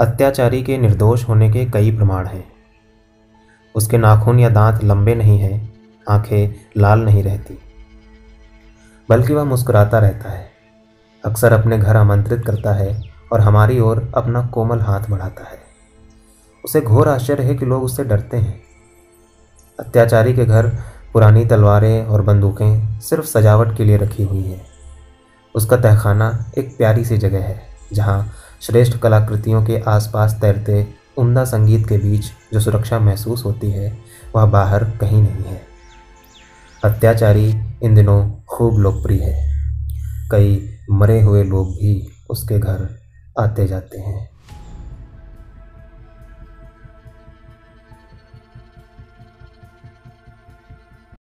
अत्याचारी के निर्दोष होने के कई प्रमाण हैं। उसके नाखून या दांत लंबे नहीं हैं, आँखें लाल नहीं रहती। बल्कि वह मुस्कुराता रहता है, अक्सर अपने घर आमंत्रित करता है और हमारी ओर अपना कोमल हाथ बढ़ाता है। उसे घोर आश्चर्य है कि लोग उससे डरते हैं। अत्याचारी के घर पुरानी तलवारें और बंदूकें सिर्फ़ सजावट के लिए रखी हुई हैं। उसका तहखाना एक प्यारी सी जगह है, जहाँ श्रेष्ठ कलाकृतियों के आसपास तैरते उम्दा संगीत के बीच जो सुरक्षा महसूस होती है, वह बाहर कहीं नहीं है। अत्याचारी इन दिनों खूब लोकप्रिय है। कई मरे हुए लोग भी उसके घर आते जाते हैं।